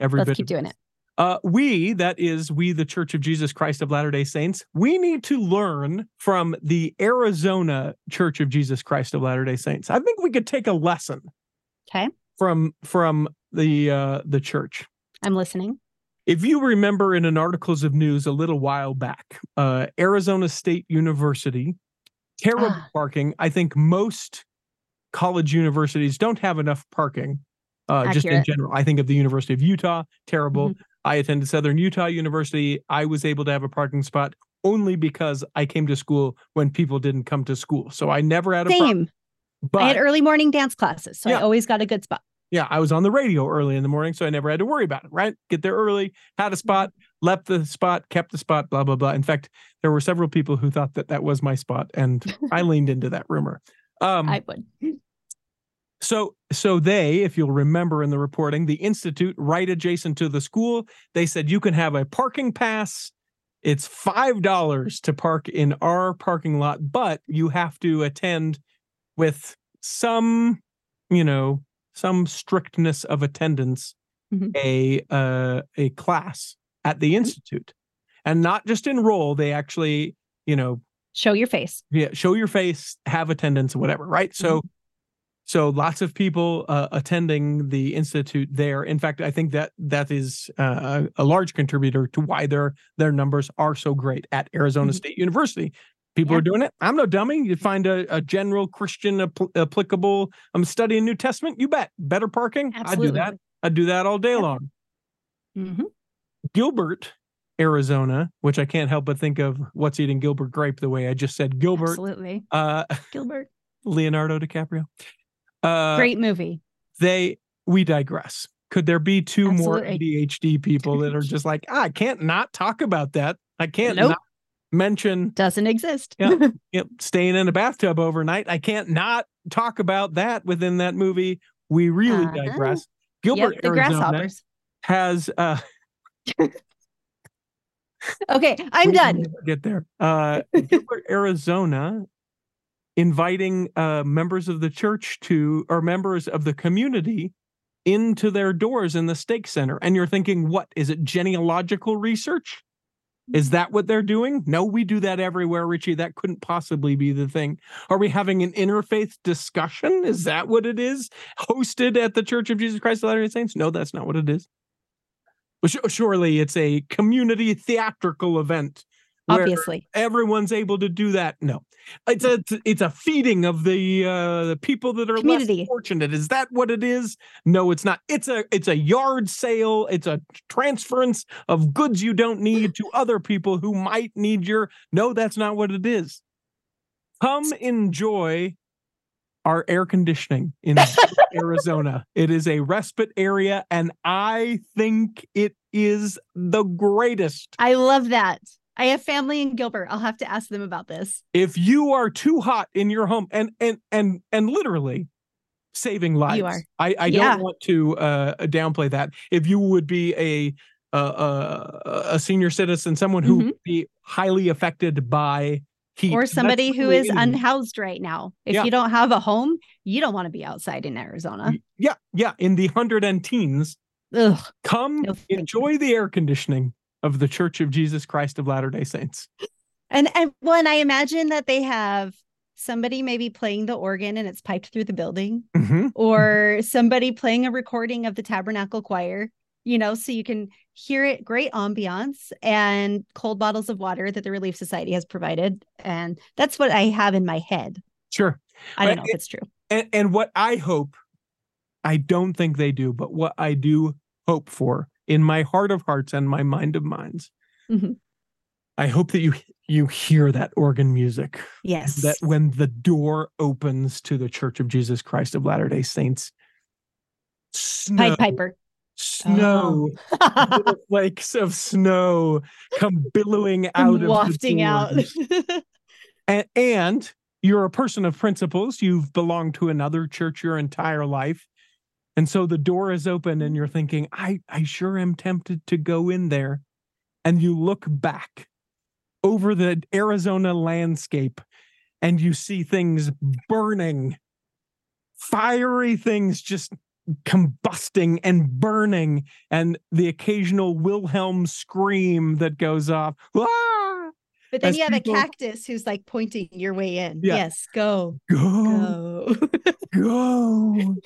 every Let's bit. keep of doing it. Uh, we, that is, we, the Church of Jesus Christ of Latter day Saints, we need to learn from the Arizona Church of Jesus Christ of Latter day Saints. I think we could take a lesson Okay, from from the uh, the church. I'm listening. If you remember in an articles of news a little while back, uh, Arizona State University, terrible Ah. parking. I think most college universities don't have enough parking. Uh, just in general, I think of the University of Utah, terrible. Mm-hmm. I attended Southern Utah University. I was able to have a parking spot only because I came to school when people didn't come to school. So I never had a problem. Same. But I had early morning dance classes, so Yeah. I always got a good spot. Yeah, I was on the radio early in the morning, so I never had to worry about it, right? Get there early, had a spot, Mm-hmm. left the spot, kept the spot, blah, blah, blah. In fact, there were several people who thought that that was my spot, and I leaned into that rumor. Um, I would. so, so they, if you'll remember in the reporting, the institute right adjacent to the school, they said you can have a parking pass. It's five dollars to park in our parking lot, but you have to attend with some, you know, some strictness of attendance Mhm. a uh, a class at the institute, and not just enroll. They actually, you know, Show your face. yeah show your face have attendance whatever right so so lots of people uh, attending the institute there in fact i think that that is uh, a large contributor to why their their numbers are so great at arizona Mhm. state university people Yeah. are doing it i'm no dummy you find a, a general christian appl- applicable i'm studying new testament you bet better parking i do that i do that all day Yeah. long Mhm. gilbert arizona which i can't help but think of what's eating gilbert grape the way i just said gilbert Absolutely. uh Gilbert. Leonardo DiCaprio. Uh, Great movie. They we digress. Could there be two more ADHD people that are just like, "Ah, I can't not talk about that. I can't Nope. not mention Doesn't exist. Yeah. you know, staying in a bathtub overnight. I can't not talk about that within that movie. We really Uh-huh. digress. Gilbert, yep, the Arizona grasshoppers. has uh Okay, I'm done. Get there. Uh Gilbert, Arizona inviting uh members of the church to or members of the community into their doors in the stake center. And you're thinking, what is it genealogical research? Is that what they're doing? No, we do that everywhere, Richie. That couldn't possibly be the thing. Are we having an interfaith discussion? Is that what it is? Hosted at the Church of Jesus Christ of Latter-day Saints? No, that's not what it is. Surely it's a community theatrical event. Obviously. everyone's able to do that. No, it's a it's a feeding of the uh, the people that are Community. less fortunate. Is that what it is? No, it's not. It's a it's a yard sale. It's a transference of goods you don't need to other people who might need your. No, that's not what it is. Come enjoy our air conditioning in Arizona. It is a respite area, and I think it is the greatest. I love that. I have family in Gilbert. I'll have to ask them about this. if you are too hot in your home and and and and literally saving lives You are. i i Yeah. don't want to uh downplay that if you would be a uh, uh, a senior citizen someone who Mhm. would be highly affected by heat. or somebody who is unhoused right now. If Yeah. you don't have a home, you don't want to be outside in Arizona. Yeah, yeah, in the hundred and teens, Ugh. come No, enjoy the air conditioning of the Church of Jesus Christ of Latter Day Saints. And and when I imagine that they have somebody maybe playing the organ and it's piped through the building, Mhm. or somebody playing a recording of the Tabernacle Choir, you know, so you can hear it. Great ambiance and cold bottles of water that the Relief Society has provided, and that's what I have in my head. Sure. I don't Right, know if it's true. And, and what I hope, I don't think they do, but what I do hope for in my heart of hearts and my mind of minds, Mhm. I hope that you you hear that organ music. Yes. That when the door opens to the Church of Jesus Christ of Latter Day Saints, snow, Pied Piper. snow, little flakes of snow come billowing out of wafting out. and, and you're a person of principles. You've belonged to another church your entire life. And so the door is open and you're thinking, I, I sure am tempted to go in there. And you look back over the Arizona landscape and you see things burning, fiery things just combusting and burning, and the occasional Wilhelm scream that goes off. "Ah!" but then as you have people- a cactus who's like pointing your way in. Yeah. Yes, go, Go, go. go.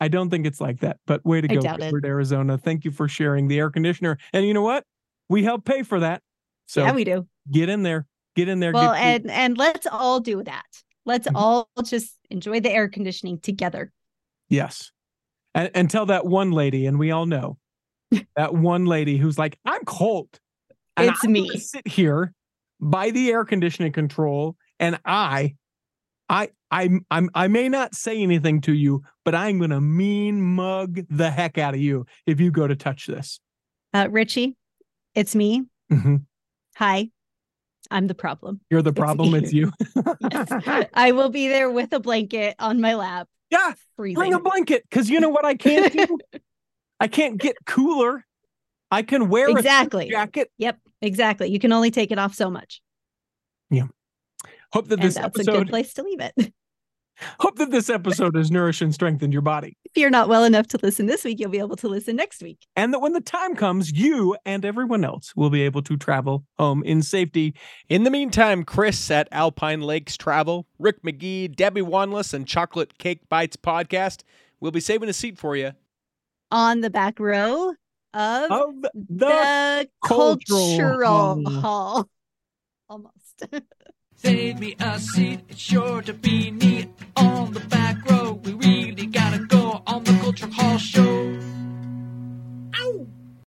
I don't think it's like that, but way to I go, doubt Arizona. Thank you for sharing the air conditioner. And you know what? We help pay for that. So yeah, we do. get in there. Get in there. Well, get, and and let's all do that. Let's Mhm. all just enjoy the air conditioning together. yes. And, and tell that one lady, and we all know that one lady who's like, I'm cold. It's I'm me. Sit here by the air conditioning control, and I, I, I'm, I'm, I may not say anything to you, but I'm gonna mean mug the heck out of you if you go to touch this. Uh, Richie, it's me. Mhm. Hi, I'm the problem. You're the problem. It's you. Yes. I will be there with a blanket on my lap, yeah, freezing. bring a blanket because you know what I can't do. I can't get cooler. I can wear exactly. a jacket. Yep, exactly. You can only take it off so much, Yeah. Hope that and this that's a good place to leave it. Hope that this episode has nourished and strengthened your body. If you're not well enough to listen this week, you'll be able to listen next week. and that when the time comes, you and everyone else will be able to travel home in safety. In the meantime, Chris at Alpine Lakes Travel, Rick McGee, Debbie Wanless, and Chocolate Cake Bites podcast will be saving a seat for you. On the back row of Of the, the cultural cultural hall. hall. Almost. Save me a seat, it's sure to be neat. On the back row, we really gotta go on the Culture Hall show. Ow!